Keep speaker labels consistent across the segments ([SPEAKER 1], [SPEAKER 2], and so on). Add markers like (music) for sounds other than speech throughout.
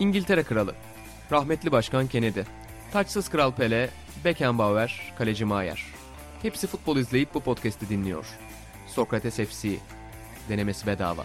[SPEAKER 1] İngiltere Kralı, rahmetli Başkan Kennedy, taçsız Kral Pele, Beckenbauer, Kaleci Maier. Hepsi futbol izleyip bu podcast'i dinliyor. Sokrates FC, denemesi bedava.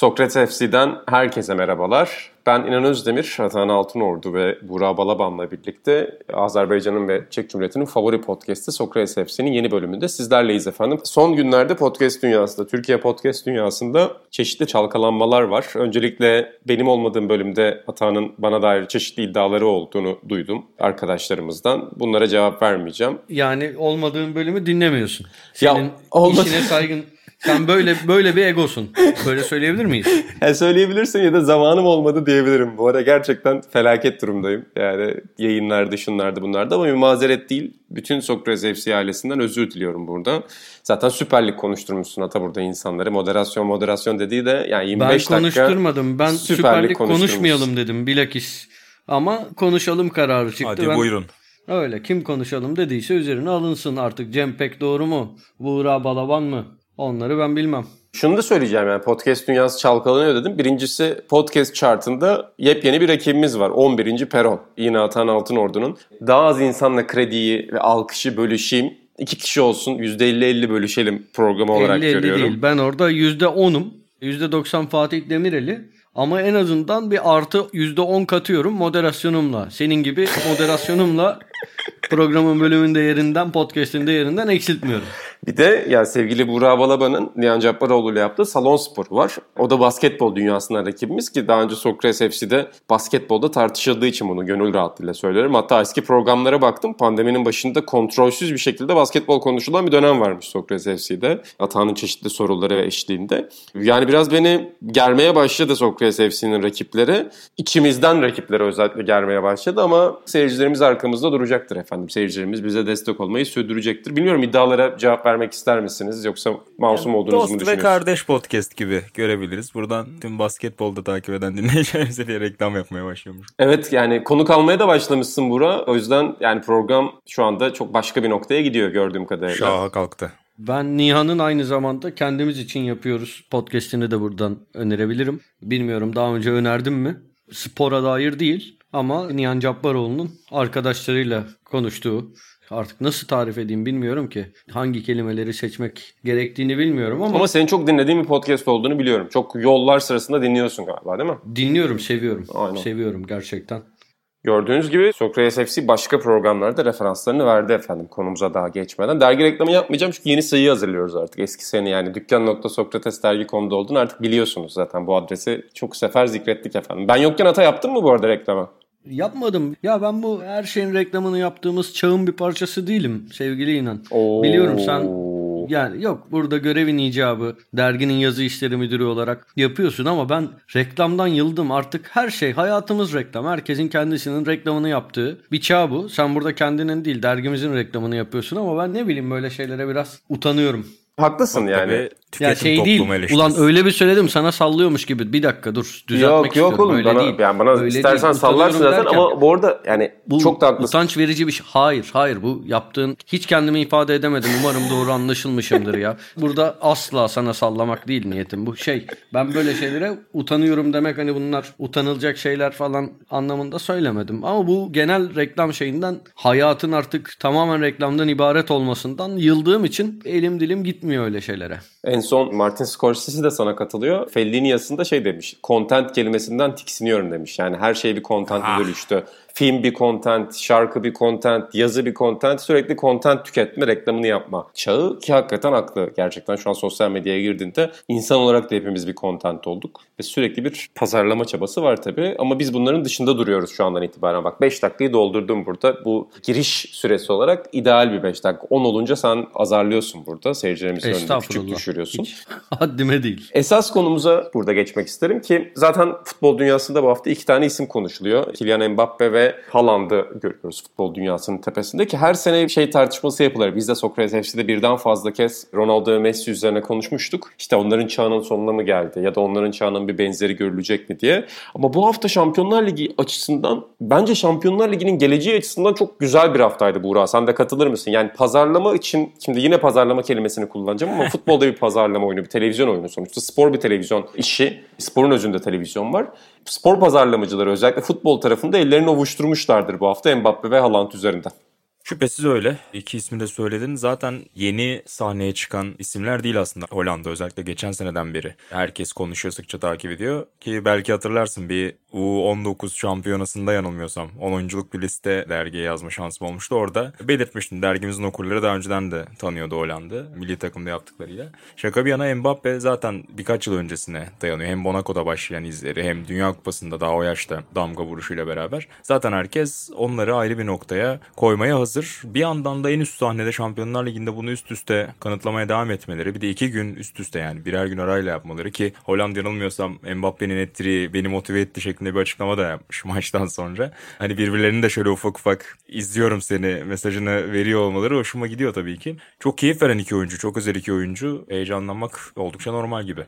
[SPEAKER 2] Sokrates FC'den herkese merhabalar. Ben İnan Özdemir, Atan Altınordu ve Burak Balaban'la birlikte Azerbaycan'ın ve Çek Cumhuriyeti'nin favori podcast'i Sokrates FC'nin yeni bölümünde sizlerleyiz efendim. Son günlerde podcast dünyasında, Türkiye podcast dünyasında çeşitli çalkalanmalar var. Öncelikle benim olmadığım bölümde Atan'ın bana dair çeşitli iddiaları olduğunu duydum arkadaşlarımızdan. Bunlara cevap vermeyeceğim.
[SPEAKER 3] Yani olmadığın bölümü dinlemiyorsun. Senin
[SPEAKER 2] Ya, olmadı-
[SPEAKER 3] işine saygın (laughs) sen böyle böyle bir egosun. Böyle söyleyebilir miyiz? (laughs)
[SPEAKER 2] Yani söyleyebilirsin ya da zamanım olmadı diyebilirim. Bu arada gerçekten felaket durumdayım. Yani yayınlarda, şunlarda, bunlarda ama bir mazeret değil. Bütün Sokrates FC ailesinden özür diliyorum burada. Zaten Süper Lig konuşturmuşsun Ata burada insanları. Moderasyon moderasyon dediği de yani 25
[SPEAKER 3] Ben
[SPEAKER 2] dakika
[SPEAKER 3] konuşturmadım. Ben
[SPEAKER 2] Süper
[SPEAKER 3] Süper
[SPEAKER 2] Lig
[SPEAKER 3] Lig
[SPEAKER 2] konuşturmuşsun.
[SPEAKER 3] konuşmayalım dedim bilakis. Ama konuşalım kararı çıktı.
[SPEAKER 4] Hadi
[SPEAKER 3] ben,
[SPEAKER 4] buyurun.
[SPEAKER 3] Öyle kim konuşalım dediyse üzerine alınsın artık. Cem Pek doğru mu? Buğra Balaban mı? Onları ben bilmem.
[SPEAKER 2] Şunu da söyleyeceğim yani podcast dünyası çalkalanıyor dedim. Birincisi podcast chartında yepyeni bir rakibimiz var. 11. Peron. Yine Atan Altınordu'nun. Daha az insanla krediyi ve alkışı bölüşeyim. İki kişi olsun %50-50 bölüşelim programı olarak
[SPEAKER 3] 50-50
[SPEAKER 2] görüyorum.
[SPEAKER 3] değil. Ben orada %10'um. %90 Fatih Demireli. Ama en azından bir artı %10 katıyorum moderasyonumla. Senin gibi moderasyonumla programın bölümünde yerinden, podcast'inde yerinden eksiltmiyorum.
[SPEAKER 2] Bir de ya sevgili Burak Balaban'ın Nihan Cabbaroğlu ile yaptığı salon sporu var. O da basketbol dünyasından rakibimiz ki daha önce Sokrates FC'de basketbolda tartışıldığı için bunu gönül rahatlığıyla söylerim. Hatta eski programlara baktım. Pandeminin başında kontrolsüz bir şekilde basketbol konuşulan bir dönem varmış Sokrates FC'de. Atağının çeşitli soruları ve eşliğinde. Yani biraz beni germeye başladı Sokrates FC'nin rakipleri. İçimizden rakipleri özellikle germeye başladı ama seyircilerimiz arkamızda duracaktır efendim. Seyircilerimiz bize destek olmayı sürdürecektir. Bilmiyorum iddialara cevap vermek ister misiniz yoksa masum olduğunuzu mu
[SPEAKER 4] Dost ve
[SPEAKER 2] düşünüyorsunuz?
[SPEAKER 4] kardeş podcast gibi görebiliriz. Buradan tüm basketbolda takip eden dinleyicilerimize bir reklam yapmaya başlıyormuş.
[SPEAKER 2] Evet yani konuk almaya da başlamışsın Bura. O yüzden yani program şu anda çok başka bir noktaya gidiyor gördüğüm kadarıyla.
[SPEAKER 4] Şaha kalktı.
[SPEAKER 3] Ben Nihan'ın aynı zamanda kendimiz için yapıyoruz. Podcast'ini de buradan önerebilirim. Bilmiyorum daha önce önerdim mi? Spora dair değil ama Nihan Cabbaroğlu'nun arkadaşlarıyla konuştuğu artık nasıl tarif edeyim bilmiyorum ki. Hangi kelimeleri seçmek gerektiğini bilmiyorum ama,
[SPEAKER 2] Ama senin çok dinlediğin bir podcast olduğunu biliyorum. Çok yollar sırasında dinliyorsun galiba değil mi?
[SPEAKER 3] dinliyorum, seviyorum.
[SPEAKER 2] Aynen.
[SPEAKER 3] Seviyorum gerçekten.
[SPEAKER 2] Gördüğünüz gibi Sokrates FC başka programlarda referanslarını verdi efendim konumuza daha geçmeden. Dergi reklamı yapmayacağım çünkü yeni sayıyı hazırlıyoruz artık. Eski sene yani dükkan.sokratesdergi.com'da olduğunu artık biliyorsunuz zaten bu adresi çok sefer zikrettik efendim. Ben yokken hata yaptın mı bu arada reklamı?
[SPEAKER 3] Yapmadım. Ya ben bu her şeyin reklamını yaptığımız çağın bir parçası değilim sevgili inan.
[SPEAKER 2] Oo.
[SPEAKER 3] Biliyorum sen yani yok burada görevin icabı derginin yazı işleri müdürü olarak yapıyorsun ama ben reklamdan yıldım artık her şey hayatımız reklam. Herkesin kendisinin reklamını yaptığı bir çağ bu. Sen burada kendinin değil dergimizin reklamını yapıyorsun ama ben ne bileyim böyle şeylere biraz utanıyorum.
[SPEAKER 2] Haklısın yani.
[SPEAKER 4] Tabii tüketim
[SPEAKER 3] Ya şey değil.
[SPEAKER 4] eleştirisi.
[SPEAKER 3] Ulan öyle bir söyledim sana sallıyormuş gibi. Bir dakika dur düzeltmek
[SPEAKER 2] Yok
[SPEAKER 3] istiyorum.
[SPEAKER 2] yok oğlum
[SPEAKER 3] öyle
[SPEAKER 2] bana,
[SPEAKER 3] değil.
[SPEAKER 2] yani bana
[SPEAKER 3] Öyle
[SPEAKER 2] istersen
[SPEAKER 3] değil.
[SPEAKER 2] sallarsın
[SPEAKER 3] Utanıyorum
[SPEAKER 2] zaten
[SPEAKER 3] derken-
[SPEAKER 2] ama bu arada yani
[SPEAKER 3] bu
[SPEAKER 2] çok da haklısın.
[SPEAKER 3] utanç verici bir şey. Hayır, hayır. Bu yaptığın hiç kendimi ifade edemedim. Umarım doğru anlaşılmışımdır ya. Burada asla sana sallamak değil niyetim. Bu şey ben böyle şeylere utanıyorum demek hani bunlar utanılacak şeyler falan anlamında söylemedim. Ama bu genel reklam şeyinden hayatın artık tamamen reklamdan ibaret olmasından yıldığım için elim dilim gitmiyor öyle şeylere.
[SPEAKER 2] En son Martin Scorsese de sana katılıyor. Fellini yazısında şey demiş. Content kelimesinden tiksiniyorum demiş. Yani her şey bir content'e
[SPEAKER 4] Ah.
[SPEAKER 2] dönüştü. Film bir content, şarkı bir content, yazı bir content. Sürekli content tüketme, reklamını yapma. Çağı ki hakikaten haklı. Gerçekten şu an sosyal medyaya girdiğinde insan olarak da hepimiz bir content olduk. Ve sürekli bir pazarlama çabası var tabii. Ama biz bunların dışında duruyoruz şu andan itibaren. Bak 5 dakikayı doldurdum burada. Bu giriş süresi olarak ideal bir 5 dakika. 10 olunca sen azarlıyorsun burada. Seyircilerimizin önünde küçük düşürüyorsun.
[SPEAKER 3] Hiç (laughs) haddime değil.
[SPEAKER 2] Esas konumuza burada geçmek isterim ki zaten futbol dünyasında bu hafta iki tane isim konuşuluyor. Kylian Mbappe ve ve Haaland'ı görüyoruz futbol dünyasının tepesinde ki her sene şey tartışması yapılır. Biz de Sokrates FC'de birden fazla kez Ronaldo ve Messi üzerine konuşmuştuk. İşte onların çağının sonuna mı geldi ya da onların çağının bir benzeri görülecek mi diye. Ama bu hafta Şampiyonlar Ligi açısından bence Şampiyonlar Ligi'nin geleceği açısından çok güzel bir haftaydı Buğra. Sen de katılır mısın? Yani pazarlama için şimdi yine pazarlama kelimesini kullanacağım ama (laughs) futbolda bir pazarlama oyunu, bir televizyon oyunu sonuçta. Spor bir televizyon işi. Sporun özünde televizyon var. Spor pazarlamacıları özellikle futbol tarafında ellerini ovuşturmuşlardır bu hafta Mbappe ve Haaland üzerinden.
[SPEAKER 4] Şüphesiz öyle. İki ismi de söyledin. Zaten yeni sahneye çıkan isimler değil aslında Hollanda özellikle geçen seneden beri. Herkes konuşuyor sıkça takip ediyor. Ki belki hatırlarsın bir U19 şampiyonasında yanılmıyorsam 10 oyunculuk bir liste dergiye yazma şansım olmuştu. Orada belirtmiştim dergimizin okurları daha önceden de tanıyordu Hollanda milli takımda yaptıklarıyla. Şaka bir yana Mbappe zaten birkaç yıl öncesine dayanıyor. Hem Monaco'da başlayan izleri hem Dünya Kupası'nda daha o yaşta damga vuruşuyla beraber. Zaten herkes onları ayrı bir noktaya koymaya hazır. Bir yandan da en üst sahnede Şampiyonlar Ligi'nde bunu üst üste kanıtlamaya devam etmeleri. Bir de iki gün üst üste yani birer gün arayla yapmaları ki Hollanda yanılmıyorsam Mbappe'nin ettiği beni motive etti şeklinde şeklinde bir açıklama da yapmış (laughs) maçtan sonra. Hani birbirlerini de şöyle ufak ufak izliyorum seni mesajını veriyor olmaları hoşuma gidiyor tabii ki. Çok keyif veren iki oyuncu, çok özel iki oyuncu. Heyecanlanmak oldukça normal gibi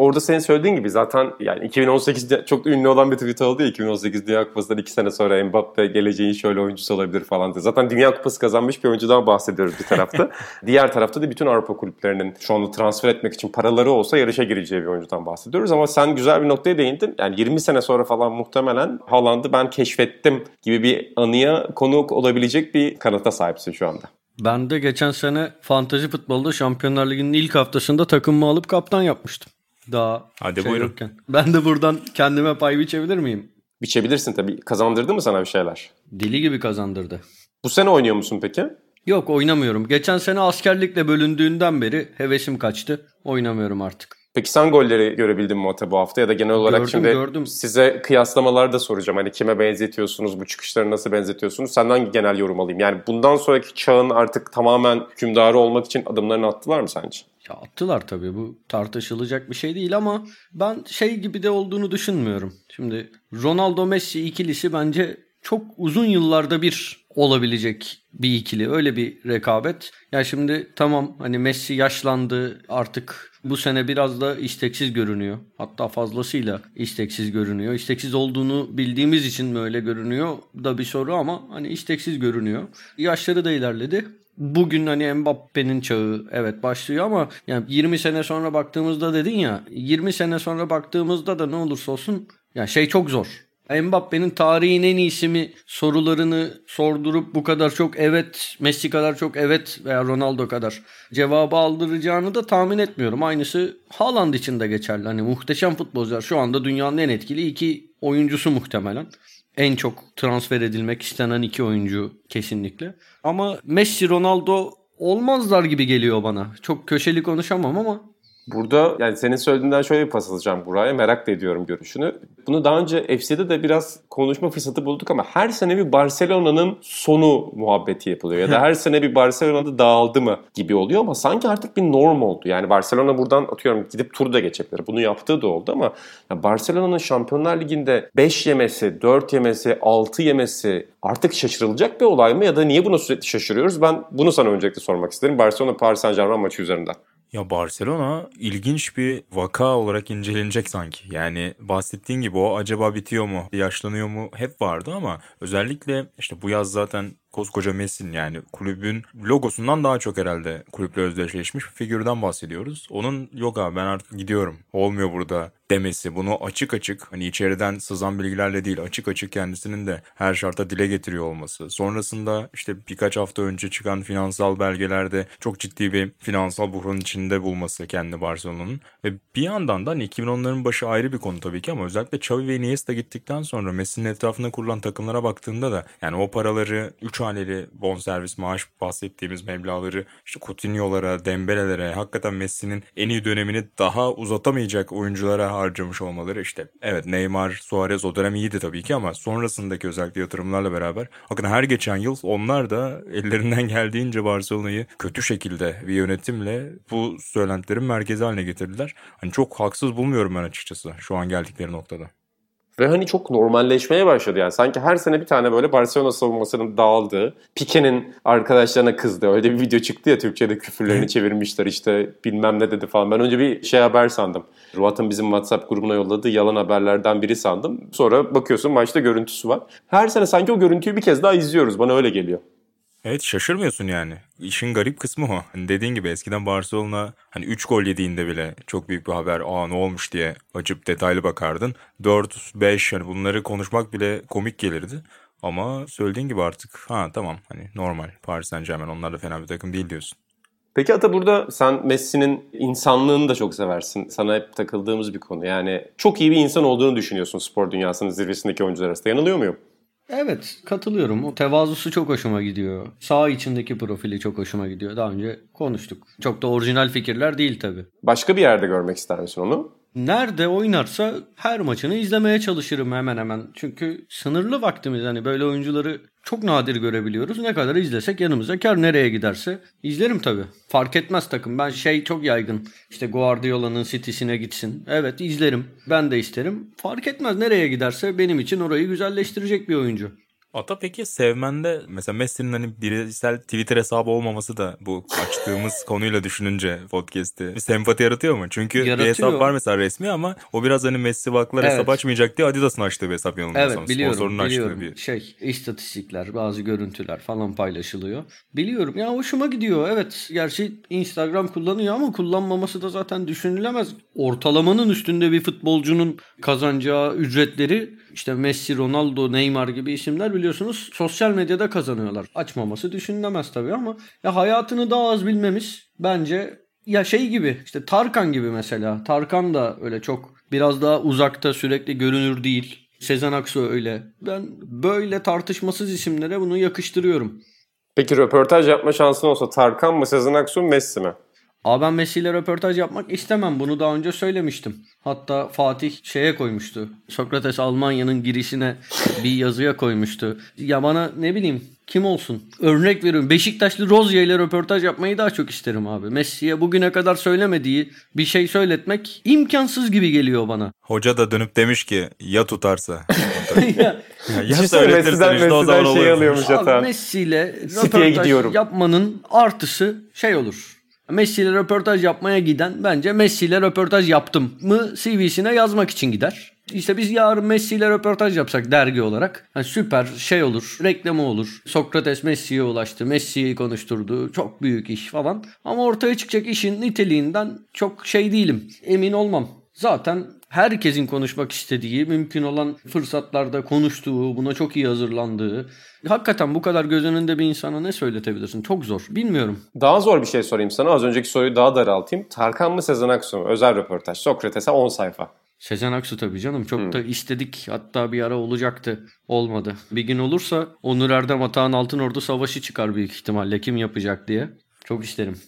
[SPEAKER 2] orada senin söylediğin gibi zaten yani 2018'de çok ünlü olan bir tweet oldu ya 2018 Dünya Kupası'ndan 2 sene sonra Mbappe geleceğin şöyle oyuncusu olabilir falan diye. Zaten Dünya Kupası kazanmış bir oyuncudan bahsediyoruz bir tarafta. (laughs) Diğer tarafta da bütün Avrupa kulüplerinin şu anda transfer etmek için paraları olsa yarışa gireceği bir oyuncudan bahsediyoruz. Ama sen güzel bir noktaya değindin. Yani 20 sene sonra falan muhtemelen Haaland'ı ben keşfettim gibi bir anıya konuk olabilecek bir kanıta sahipsin şu anda.
[SPEAKER 3] Ben de geçen sene fantazi futbolda Şampiyonlar Ligi'nin ilk haftasında takımımı alıp kaptan yapmıştım. Daha
[SPEAKER 4] Hadi şey buyurun. Yokken.
[SPEAKER 3] Ben de buradan kendime pay biçebilir miyim?
[SPEAKER 2] Biçebilirsin tabii. Kazandırdı mı sana bir şeyler?
[SPEAKER 3] Dili gibi kazandırdı.
[SPEAKER 2] Bu sene oynuyor musun peki?
[SPEAKER 3] Yok oynamıyorum. Geçen sene askerlikle bölündüğünden beri hevesim kaçtı. Oynamıyorum artık.
[SPEAKER 2] Peki sen golleri görebildin mi Ata bu hafta ya da genel olarak
[SPEAKER 3] gördüm,
[SPEAKER 2] şimdi
[SPEAKER 3] gördüm.
[SPEAKER 2] size kıyaslamalar da soracağım. Hani kime benzetiyorsunuz, bu çıkışları nasıl benzetiyorsunuz? Senden genel yorum alayım. Yani bundan sonraki çağın artık tamamen hükümdarı olmak için adımlarını attılar mı sence?
[SPEAKER 3] Ya attılar tabii bu tartışılacak bir şey değil ama ben şey gibi de olduğunu düşünmüyorum. Şimdi Ronaldo Messi ikilisi bence çok uzun yıllarda bir olabilecek bir ikili. Öyle bir rekabet. Ya şimdi tamam hani Messi yaşlandı artık bu sene biraz da isteksiz görünüyor. Hatta fazlasıyla isteksiz görünüyor. İsteksiz olduğunu bildiğimiz için mi öyle görünüyor da bir soru ama hani isteksiz görünüyor. Yaşları da ilerledi bugün hani Mbappe'nin çağı evet başlıyor ama yani 20 sene sonra baktığımızda dedin ya 20 sene sonra baktığımızda da ne olursa olsun ya şey çok zor. Mbappe'nin tarihin en iyisi mi sorularını sordurup bu kadar çok evet Messi kadar çok evet veya Ronaldo kadar cevabı aldıracağını da tahmin etmiyorum. Aynısı Haaland için de geçerli. Hani muhteşem futbolcular şu anda dünyanın en etkili iki oyuncusu muhtemelen en çok transfer edilmek istenen iki oyuncu kesinlikle. Ama Messi, Ronaldo olmazlar gibi geliyor bana. Çok köşeli konuşamam ama
[SPEAKER 2] Burada yani senin söylediğinden şöyle bir pas alacağım buraya. Merak da ediyorum görüşünü. Bunu daha önce FC'de de biraz konuşma fırsatı bulduk ama her sene bir Barcelona'nın sonu muhabbeti yapılıyor. Ya da her sene bir Barcelona'da dağıldı mı gibi oluyor ama sanki artık bir norm oldu. Yani Barcelona buradan atıyorum gidip tur da geçebilir. Bunu yaptığı da oldu ama Barcelona'nın Şampiyonlar Ligi'nde 5 yemesi, 4 yemesi, 6 yemesi artık şaşırılacak bir olay mı? Ya da niye buna sürekli şaşırıyoruz? Ben bunu sana öncelikle sormak isterim. Barcelona Paris Saint Germain maçı üzerinden.
[SPEAKER 4] Ya Barcelona ilginç bir vaka olarak incelenecek sanki. Yani bahsettiğin gibi o acaba bitiyor mu, yaşlanıyor mu hep vardı ama özellikle işte bu yaz zaten koskoca Messi'nin yani kulübün logosundan daha çok herhalde kulüple özdeşleşmiş bir figürden bahsediyoruz. Onun yok abi ben artık gidiyorum olmuyor burada demesi bunu açık açık hani içeriden sızan bilgilerle değil açık açık kendisinin de her şarta dile getiriyor olması. Sonrasında işte birkaç hafta önce çıkan finansal belgelerde çok ciddi bir finansal buhran içinde bulması kendi Barcelona'nın ve bir yandan da hani 2010'ların başı ayrı bir konu tabii ki ama özellikle Xavi ve Iniesta gittikten sonra Messi'nin etrafında kurulan takımlara baktığında da yani o paraları 3 haneli bonservis maaş bahsettiğimiz meblaları işte Coutinho'lara, Dembele'lere hakikaten Messi'nin en iyi dönemini daha uzatamayacak oyunculara harcamış olmaları işte evet Neymar, Suarez o dönem iyiydi tabii ki ama sonrasındaki özellikle yatırımlarla beraber hakikaten her geçen yıl onlar da ellerinden geldiğince Barcelona'yı kötü şekilde bir yönetimle bu söylentilerin merkezi haline getirdiler. Hani çok haksız bulmuyorum ben açıkçası şu an geldikleri noktada.
[SPEAKER 2] Ve hani çok normalleşmeye başladı yani. Sanki her sene bir tane böyle Barcelona savunmasının dağıldığı, Pique'nin arkadaşlarına kızdı. Öyle bir video çıktı ya Türkçe'de küfürlerini çevirmişler işte bilmem ne dedi falan. Ben önce bir şey haber sandım. Ruat'ın bizim WhatsApp grubuna yolladığı yalan haberlerden biri sandım. Sonra bakıyorsun maçta görüntüsü var. Her sene sanki o görüntüyü bir kez daha izliyoruz. Bana öyle geliyor.
[SPEAKER 4] Evet şaşırmıyorsun yani. İşin garip kısmı o. Hani dediğin gibi eskiden Barcelona hani 3 gol yediğinde bile çok büyük bir haber aa ne olmuş diye açıp detaylı bakardın. 4 5 hani bunları konuşmak bile komik gelirdi. Ama söylediğin gibi artık ha tamam hani normal Paris Saint Germain onlar da fena bir takım değil diyorsun.
[SPEAKER 2] Peki Ata burada sen Messi'nin insanlığını da çok seversin. Sana hep takıldığımız bir konu. Yani çok iyi bir insan olduğunu düşünüyorsun spor dünyasının zirvesindeki oyuncular arasında. Yanılıyor muyum?
[SPEAKER 3] Evet katılıyorum. O tevazusu çok hoşuma gidiyor. Sağ içindeki profili çok hoşuma gidiyor. Daha önce konuştuk. Çok da orijinal fikirler değil tabii.
[SPEAKER 2] Başka bir yerde görmek ister misin onu?
[SPEAKER 3] Nerede oynarsa her maçını izlemeye çalışırım hemen hemen. Çünkü sınırlı vaktimiz hani böyle oyuncuları çok nadir görebiliyoruz. Ne kadar izlesek yanımıza kar nereye giderse izlerim tabii. Fark etmez takım. Ben şey çok yaygın. İşte Guardiola'nın City'sine gitsin. Evet izlerim. Ben de isterim. Fark etmez nereye giderse benim için orayı güzelleştirecek bir oyuncu.
[SPEAKER 4] Ata peki sevmende mesela Messi'nin hani bireysel Twitter hesabı olmaması da bu açtığımız (laughs) konuyla düşününce podcast'i bir sempati yaratıyor mu? Çünkü
[SPEAKER 3] Yaratıyor.
[SPEAKER 4] bir hesap var mesela resmi ama o biraz hani Messi vaklar
[SPEAKER 3] Evet.
[SPEAKER 4] hesap açmayacak diye Adidas'ın açtığı bir hesap yanılmıyorsam.
[SPEAKER 3] Evet biliyorum
[SPEAKER 4] Sponsorunun
[SPEAKER 3] biliyorum.
[SPEAKER 4] bir.
[SPEAKER 3] Şey istatistikler bazı görüntüler falan paylaşılıyor. Biliyorum ya hoşuma gidiyor evet. Gerçi Instagram kullanıyor ama kullanmaması da zaten düşünülemez. Ortalamanın üstünde bir futbolcunun kazanacağı ücretleri işte Messi, Ronaldo, Neymar gibi isimler biliyorsunuz sosyal medyada kazanıyorlar. Açmaması düşünülemez tabii ama ya hayatını daha az bilmemiz bence ya şey gibi işte Tarkan gibi mesela. Tarkan da öyle çok biraz daha uzakta sürekli görünür değil. Sezen Aksu öyle. Ben böyle tartışmasız isimlere bunu yakıştırıyorum.
[SPEAKER 2] Peki röportaj yapma şansın olsa Tarkan mı, Sezen Aksu mu, Messi mi?
[SPEAKER 3] Aa ben Messi ile röportaj yapmak istemem. Bunu daha önce söylemiştim. Hatta Fatih şeye koymuştu. Sokrates Almanya'nın girişine bir yazıya koymuştu. Ya bana ne bileyim kim olsun? Örnek veriyorum. Beşiktaşlı Rozya ile röportaj yapmayı daha çok isterim abi. Messi'ye bugüne kadar söylemediği bir şey söyletmek imkansız gibi geliyor bana.
[SPEAKER 4] Hoca da dönüp demiş ki ya tutarsa. (laughs)
[SPEAKER 3] Ya,
[SPEAKER 4] ya, ya söyletirsen
[SPEAKER 2] Messi'den,
[SPEAKER 4] işte o zaman
[SPEAKER 2] Messi'den şey alıyormuş
[SPEAKER 3] Abi. Messi ile röportaj yapmanın artısı şey olur. Messi ile röportaj yapmaya giden bence Messi ile röportaj yaptım mı CV'sine yazmak için gider. İşte biz yarın Messi ile röportaj yapsak dergi olarak hani süper şey olur, reklamı olur. Sokrates Messi'ye ulaştı, Messi'yi konuşturdu, çok büyük iş falan. Ama ortaya çıkacak işin niteliğinden çok şey değilim, emin olmam. Zaten herkesin konuşmak istediği, mümkün olan fırsatlarda konuştuğu, buna çok iyi hazırlandığı. Hakikaten bu kadar göz önünde bir insana ne söyletebilirsin? Çok zor. Bilmiyorum.
[SPEAKER 2] Daha zor bir şey sorayım sana. Az önceki soruyu daha daraltayım. Tarkan mı, Sezen Aksu mu? Özel röportaj. Sokrates'e 10 sayfa.
[SPEAKER 3] Sezen Aksu tabii canım. Çok da istedik. Hatta bir ara olacaktı. Olmadı. Bir gün olursa Onur Erdem Atahan Altınordu savaşı çıkar büyük ihtimalle. Kim yapacak diye. Çok isterim.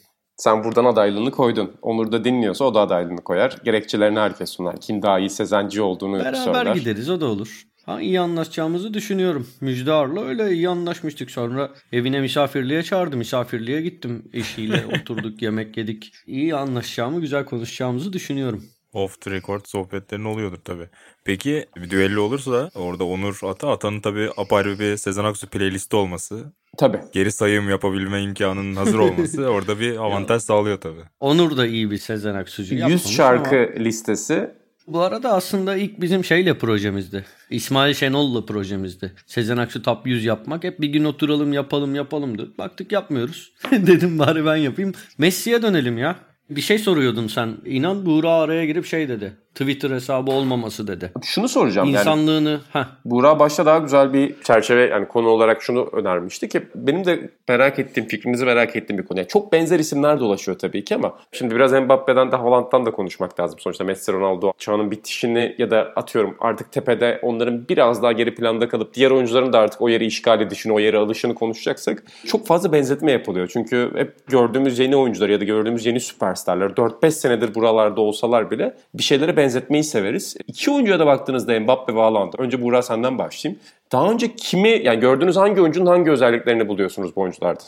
[SPEAKER 2] Sen buradan adaylığını koydun. Onur da dinliyorsa o da adaylığını koyar. Gerekçelerini herkes sunar. Kim daha iyi Sezenci olduğunu
[SPEAKER 3] Beraber
[SPEAKER 2] söyler.
[SPEAKER 3] gideriz o da olur. Ha iyi anlaşacağımızı düşünüyorum. Müjde Ar'la öyle iyi anlaşmıştık. Sonra evine misafirliğe çağırdı. Misafirliğe gittim eşiyle. (laughs) oturduk yemek yedik. İyi anlaşacağımı, güzel konuşacağımızı düşünüyorum.
[SPEAKER 4] Off the record sohbetlerin oluyordur tabii. Peki bir düello olursa orada Onur Ata, Ata'nın tabii apayrı bir Sezen Aksu playlisti olması,
[SPEAKER 2] Tabii.
[SPEAKER 4] geri sayım yapabilme imkanının hazır olması (laughs) orada bir avantaj sağlıyor tabii.
[SPEAKER 3] Onur da iyi bir Sezen Aksu'cu.
[SPEAKER 2] 100
[SPEAKER 3] yapmamış
[SPEAKER 2] şarkı
[SPEAKER 3] ama-
[SPEAKER 2] listesi.
[SPEAKER 3] Bu arada aslında ilk bizim şeyle projemizdi. İsmail Şenol'la projemizdi. Sezen Aksu Top 100 yapmak. Hep bir gün oturalım yapalım yapalımdı. Baktık yapmıyoruz. (laughs) Dedim bari ben yapayım. Messi'ye dönelim ya. Bir şey soruyordun sen. İnan Buğra araya girip şey dedi. Twitter hesabı olmaması dedi.
[SPEAKER 2] Şunu soracağım yani.
[SPEAKER 3] İnsanlığını... Heh,
[SPEAKER 2] Buğra başta daha güzel bir çerçeve yani konu olarak şunu önermişti ki benim de merak ettiğim fikrinizi merak ettiğim bir konu. Yani çok benzer isimler dolaşıyor tabii ki ama şimdi biraz Mbappe'den de Haaland'dan da konuşmak lazım. Sonuçta Messi Ronaldo çağının bitişini ya da atıyorum artık tepede onların biraz daha geri planda kalıp diğer oyuncuların da artık o yeri işgal edişini, o yere alışını konuşacaksak çok fazla benzetme yapılıyor. Çünkü hep gördüğümüz yeni oyuncular ya da gördüğümüz yeni süperstarlar 4-5 senedir buralarda olsalar bile bir şeylere benzetmeyi severiz. İki oyuncuya da baktığınızda Mbappe ve Haaland. Önce Buğra senden başlayayım. Daha önce kimi yani gördüğünüz hangi oyuncunun hangi özelliklerini buluyorsunuz bu oyuncularda?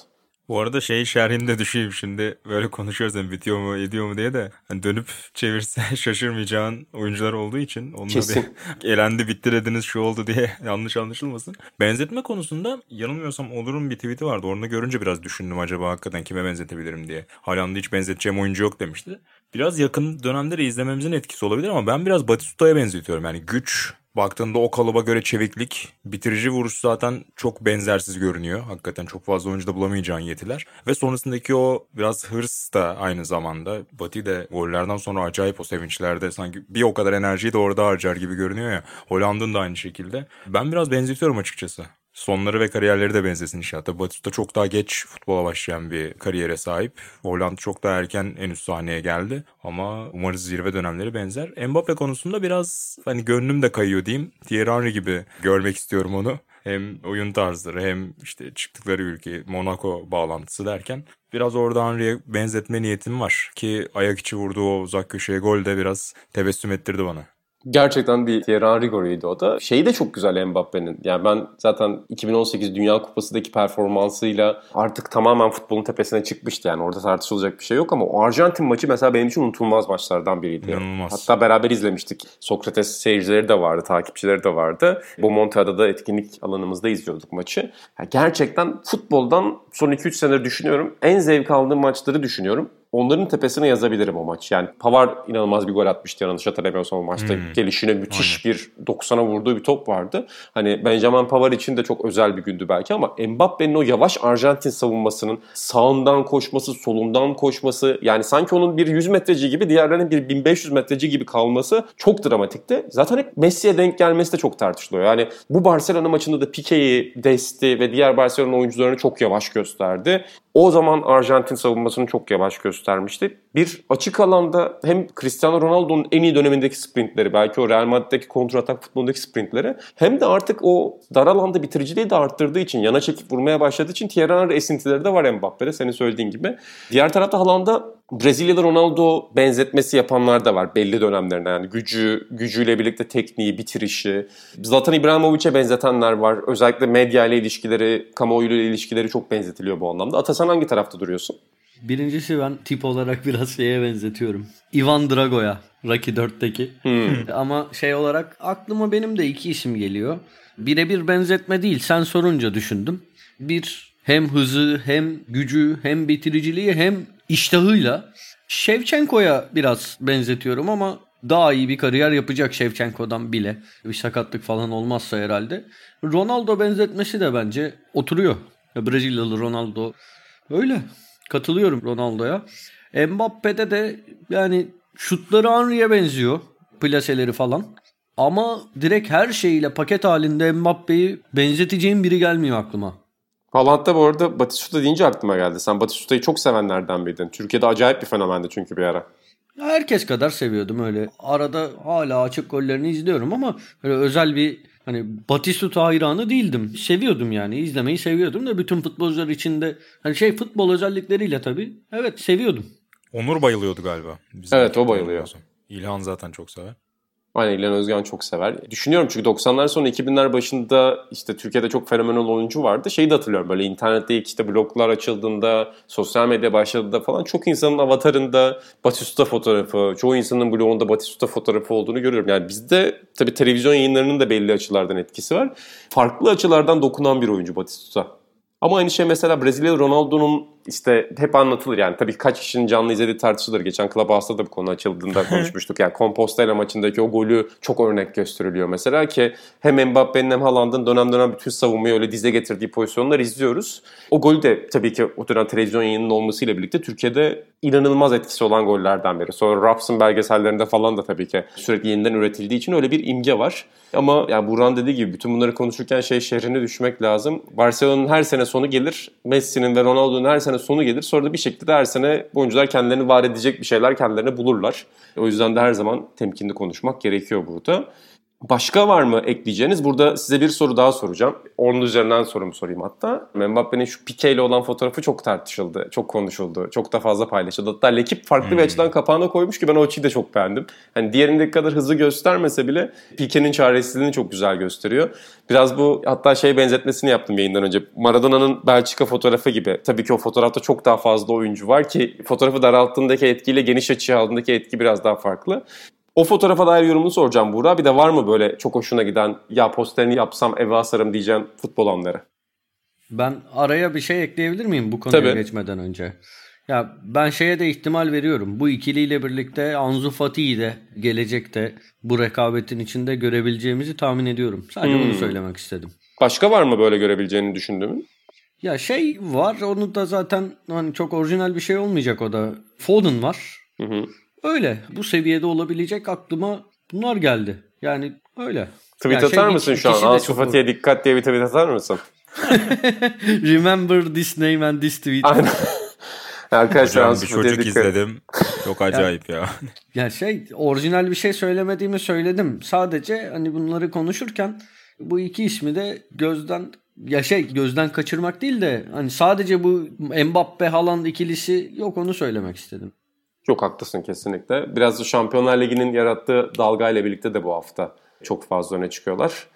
[SPEAKER 4] Bu arada şey şerhinde düşeyim şimdi böyle konuşuyoruz hani bitiyor mu ediyor mu diye de hani dönüp (laughs) çevirse (laughs) şaşırmayacağın oyuncular olduğu için onunla
[SPEAKER 2] Kesin.
[SPEAKER 4] bir (laughs) elendi bitti dediniz şu oldu diye yanlış anlaşılmasın. Benzetme konusunda yanılmıyorsam Olur'un bir tweet'i vardı. Orada görünce biraz düşündüm acaba hakikaten kime benzetebilirim diye. Haaland'ı hiç benzeteceğim oyuncu yok demişti. Biraz yakın dönemde de izlememizin etkisi olabilir ama ben biraz Batistuta'ya benzetiyorum. Yani güç, Baktığında o kalıba göre çeviklik, bitirici vuruş zaten çok benzersiz görünüyor. Hakikaten çok fazla oyuncuda bulamayacağın yetiler. Ve sonrasındaki o biraz hırs da aynı zamanda. Bati de gollerden sonra acayip o sevinçlerde sanki bir o kadar enerjiyi de orada harcar gibi görünüyor ya. Hollanda'nın da aynı şekilde. Ben biraz benzetiyorum açıkçası. Sonları ve kariyerleri de benzesin inşallah. Batistuta çok daha geç futbola başlayan bir kariyere sahip. Hollanda çok daha erken en üst sahneye geldi. Ama umarız zirve dönemleri benzer. Mbappe konusunda biraz hani gönlüm de kayıyor diyeyim. Thierry Henry gibi görmek istiyorum onu. Hem oyun tarzları hem işte çıktıkları ülke Monaco bağlantısı derken biraz orada Henry'e benzetme niyetim var. Ki ayak içi vurduğu o uzak köşeye gol de biraz tebessüm ettirdi bana.
[SPEAKER 2] Gerçekten bir Thierry golüydü o da. Şeyi de çok güzel Mbappe'nin. Yani ben zaten 2018 Dünya Kupası'daki performansıyla artık tamamen futbolun tepesine çıkmıştı. Yani orada tartışılacak bir şey yok ama o Arjantin maçı mesela benim için unutulmaz maçlardan biriydi.
[SPEAKER 4] İnanılmaz.
[SPEAKER 2] Hatta beraber izlemiştik. Sokrates seyircileri de vardı, takipçileri de vardı. Bu Montea'da da etkinlik alanımızda izliyorduk maçı. Yani gerçekten futboldan son 2-3 senedir düşünüyorum. En zevk aldığım maçları düşünüyorum onların tepesine yazabilirim o maç. Yani Pavar inanılmaz bir gol atmıştı yanlış hatırlamıyorsam o maçta. Hmm. Gelişine müthiş Aynen. bir 90'a vurduğu bir top vardı. Hani Benjamin Pavar için de çok özel bir gündü belki ama Mbappe'nin o yavaş Arjantin savunmasının sağından koşması, solundan koşması yani sanki onun bir 100 metreci gibi diğerlerinin bir 1500 metreci gibi kalması çok dramatikti. Zaten hep Messi'ye denk gelmesi de çok tartışılıyor. Yani bu Barcelona maçında da Pique'yi, Desti ve diğer Barcelona oyuncularını çok yavaş gösterdi. O zaman Arjantin savunmasını çok yavaş göstermişti. Bir açık alanda hem Cristiano Ronaldo'nun en iyi dönemindeki sprintleri, belki o Real Madrid'deki kontratak futbolundaki sprintleri hem de artık o dar alanda bitiriciliği de arttırdığı için, yana çekip vurmaya başladığı için Thierry Henry esintileri de var Mbappe'de senin söylediğin gibi. Diğer tarafta Haaland'a Brezilya'da Ronaldo benzetmesi yapanlar da var belli dönemlerinde. Yani gücü, gücüyle birlikte tekniği, bitirişi. Zlatan İbrahimovic'e benzetenler var. Özellikle medya ile ilişkileri, kamuoyu ile ilişkileri çok benzetiliyor bu anlamda. Atasan hangi tarafta duruyorsun?
[SPEAKER 3] Birincisi ben tip olarak (laughs) biraz şeye benzetiyorum. Ivan Drago'ya. Rocky 4'teki. Hmm. Ama şey olarak aklıma benim de iki isim geliyor. Birebir benzetme değil. Sen sorunca düşündüm. Bir hem hızı hem gücü hem bitiriciliği hem iştahıyla Şevçenko'ya biraz benzetiyorum ama daha iyi bir kariyer yapacak Şevçenko'dan bile. Bir sakatlık falan olmazsa herhalde. Ronaldo benzetmesi de bence oturuyor. Brezilyalı Ronaldo. Öyle. Katılıyorum Ronaldo'ya. Mbappe'de de yani şutları Henry'e benziyor. Plaseleri falan. Ama direkt her şeyiyle paket halinde Mbappe'yi benzeteceğim biri gelmiyor aklıma.
[SPEAKER 2] Haaland'da bu arada Batistuta deyince aklıma geldi. Sen Batistuta'yı çok sevenlerden biriydin. Türkiye'de acayip bir fenomendi çünkü bir ara.
[SPEAKER 3] Herkes kadar seviyordum öyle. Arada hala açık gollerini izliyorum ama öyle özel bir hani Batistuta hayranı değildim. Seviyordum yani. izlemeyi seviyordum da bütün futbolcular içinde hani şey futbol özellikleriyle tabii. Evet seviyordum.
[SPEAKER 4] Onur bayılıyordu galiba.
[SPEAKER 2] Bizim evet o bayılıyor.
[SPEAKER 4] İlhan zaten çok sever.
[SPEAKER 2] Aynen İlhan Özgen çok sever. Düşünüyorum çünkü 90'lar sonra 2000'ler başında işte Türkiye'de çok fenomenal oyuncu vardı. Şeyi de hatırlıyorum böyle internette ilk işte bloglar açıldığında, sosyal medya başladığında falan çok insanın avatarında Batista fotoğrafı, çoğu insanın blogunda Batista fotoğrafı olduğunu görüyorum. Yani bizde tabii televizyon yayınlarının da belli açılardan etkisi var. Farklı açılardan dokunan bir oyuncu Batista. Ama aynı şey mesela Brezilya Ronaldo'nun işte hep anlatılır yani tabii kaç kişinin canlı izlediği tartışılır. Geçen Clubhouse'da da bu konu açıldığında konuşmuştuk. Yani Compostela maçındaki o golü çok örnek gösteriliyor mesela ki hem Mbappe'nin hem Haaland'ın dönem dönem bütün savunmayı öyle dize getirdiği pozisyonlar izliyoruz. O golü de tabii ki o dönem televizyon yayının olmasıyla birlikte Türkiye'de inanılmaz etkisi olan gollerden biri. Sonra Raps'ın belgesellerinde falan da tabii ki sürekli yeniden üretildiği için öyle bir imge var. Ama yani Burhan dediği gibi bütün bunları konuşurken şey şehrine düşmek lazım. Barcelona'nın her sene sonu gelir. Messi'nin ve Ronaldo'nun her sene sonu gelir. Sonra da bir şekilde her sene bu oyuncular kendilerini var edecek bir şeyler kendilerine bulurlar. O yüzden de her zaman temkinli konuşmak gerekiyor burada. Başka var mı ekleyeceğiniz? Burada size bir soru daha soracağım. Onun üzerinden sorumu sorayım hatta. Mbappe'nin şu Pique ile olan fotoğrafı çok tartışıldı, çok konuşuldu, çok da fazla paylaşıldı. Hatta Lekip farklı hmm. bir açıdan kapağına koymuş ki ben o açıyı da çok beğendim. Hani diğerindeki kadar hızlı göstermese bile Pique'nin çaresizliğini çok güzel gösteriyor. Biraz bu hatta şey benzetmesini yaptım yayından önce. Maradona'nın Belçika fotoğrafı gibi. Tabii ki o fotoğrafta çok daha fazla oyuncu var ki fotoğrafı daralttığındaki etkiyle geniş açıya aldığındaki etki biraz daha farklı. O fotoğrafa dair yorumunu soracağım Buğra. Bir de var mı böyle çok hoşuna giden ya posterini yapsam eve asarım diyeceğim futbol anları?
[SPEAKER 3] Ben araya bir şey ekleyebilir miyim bu konuya Tabii. geçmeden önce? Ya ben şeye de ihtimal veriyorum. Bu ikiliyle birlikte Ansu Fati'yi de gelecekte bu rekabetin içinde görebileceğimizi tahmin ediyorum. Sadece hmm. bunu söylemek istedim.
[SPEAKER 2] Başka var mı böyle görebileceğini düşündüğün?
[SPEAKER 3] Ya şey var onu da zaten hani çok orijinal bir şey olmayacak o da. Foden var. Hı hı. Öyle. Bu seviyede olabilecek aklıma bunlar geldi. Yani öyle.
[SPEAKER 2] Tweet yani
[SPEAKER 3] atar
[SPEAKER 2] şey, mısın şu an? Ansu Fati'ye dikkat diye bir tweet atar mısın? (laughs)
[SPEAKER 3] Remember this name and this tweet.
[SPEAKER 2] Aynen. (laughs) Arkadaşlar
[SPEAKER 4] Hocam, bir çocuk izledim. Çok (laughs) acayip ya.
[SPEAKER 3] Ya şey orijinal bir şey söylemediğimi söyledim. Sadece hani bunları konuşurken bu iki ismi de gözden ya şey gözden kaçırmak değil de hani sadece bu Mbappe Haaland ikilisi yok onu söylemek istedim.
[SPEAKER 2] Çok haklısın kesinlikle. Biraz da Şampiyonlar Ligi'nin yarattığı dalgayla birlikte de bu hafta çok fazla öne çıkıyorlar.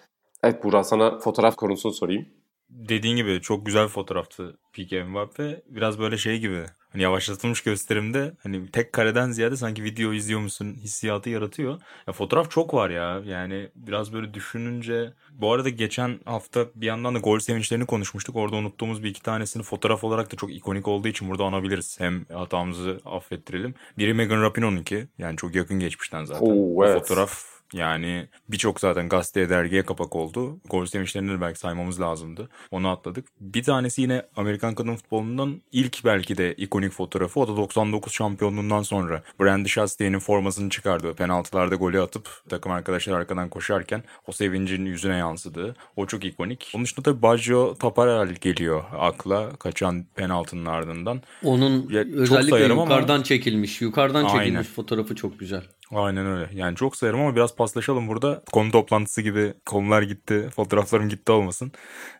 [SPEAKER 2] Evet Burak sana fotoğraf konusunu sorayım.
[SPEAKER 4] Dediğin gibi çok güzel bir fotoğraftı Pique Mbappe. Biraz böyle şey gibi hani yavaşlatılmış gösterimde hani tek kareden ziyade sanki video izliyor musun hissiyatı yaratıyor. Ya fotoğraf çok var ya yani biraz böyle düşününce bu arada geçen hafta bir yandan da gol sevinçlerini konuşmuştuk. Orada unuttuğumuz bir iki tanesini fotoğraf olarak da çok ikonik olduğu için burada anabiliriz. Hem hatamızı affettirelim. Biri Megan Rapinoe'nunki yani çok yakın geçmişten zaten. Oo, evet. fotoğraf yani birçok zaten gazeteye dergiye kapak oldu. Gol sevinçlerini de belki saymamız lazımdı. Onu atladık. Bir tanesi yine Amerikan kadın futbolundan ilk belki de ikonik fotoğrafı. O da 99 şampiyonluğundan sonra Brandy Shastaye'nin formasını çıkardığı penaltılarda golü atıp takım arkadaşlar arkadan koşarken o sevincin yüzüne yansıdığı. O çok ikonik. Onun dışında tabii Baggio Taparel geliyor akla kaçan penaltının ardından.
[SPEAKER 3] Onun ya, özellikle yukarıdan ama... çekilmiş. Yukarıdan çekilmiş Aynen. fotoğrafı çok güzel.
[SPEAKER 4] Aynen öyle. Yani çok sayarım ama biraz paslaşalım burada. Konu toplantısı gibi konular gitti, fotoğraflarım gitti olmasın.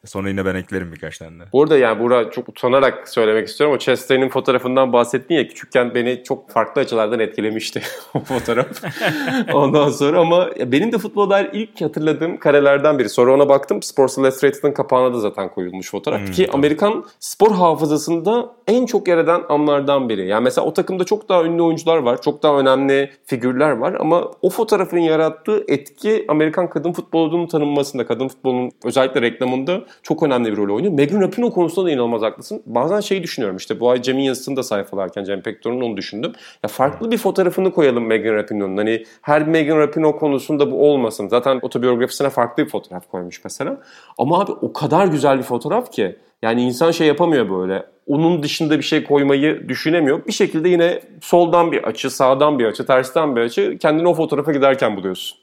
[SPEAKER 4] Sonra yine ben eklerim birkaç tane de.
[SPEAKER 2] Bu arada yani Burak çok utanarak söylemek istiyorum. O Chastain'in fotoğrafından bahsettin ya küçükken beni çok farklı açılardan etkilemişti (laughs) o fotoğraf. (laughs) Ondan sonra ama benim de futbola ilk hatırladığım karelerden biri. Sonra ona baktım. Sports Illustrated'ın kapağına da zaten koyulmuş fotoğraf. Hmm, Ki tabii. Amerikan spor hafızasında en çok yer eden anlardan biri. Yani mesela o takımda çok daha ünlü oyuncular var. Çok daha önemli figürler var ama o fotoğrafın yarattığı etki Amerikan kadın futbolunun tanınmasında, kadın futbolunun özellikle reklamında çok önemli bir rol oynuyor. Megan Rapinoe konusunda da inanılmaz haklısın. Bazen şeyi düşünüyorum işte bu ay Cem'in yazısını da sayfalarken Cem Pektor'un onu düşündüm. Ya farklı bir fotoğrafını koyalım Megan Rapinoe'nun. Hani her Megan Rapinoe konusunda bu olmasın. Zaten otobiyografisine farklı bir fotoğraf koymuş mesela. Ama abi o kadar güzel bir fotoğraf ki yani insan şey yapamıyor böyle. Onun dışında bir şey koymayı düşünemiyor. Bir şekilde yine soldan bir açı, sağdan bir açı, tersten bir açı kendini o fotoğrafa giderken buluyorsun.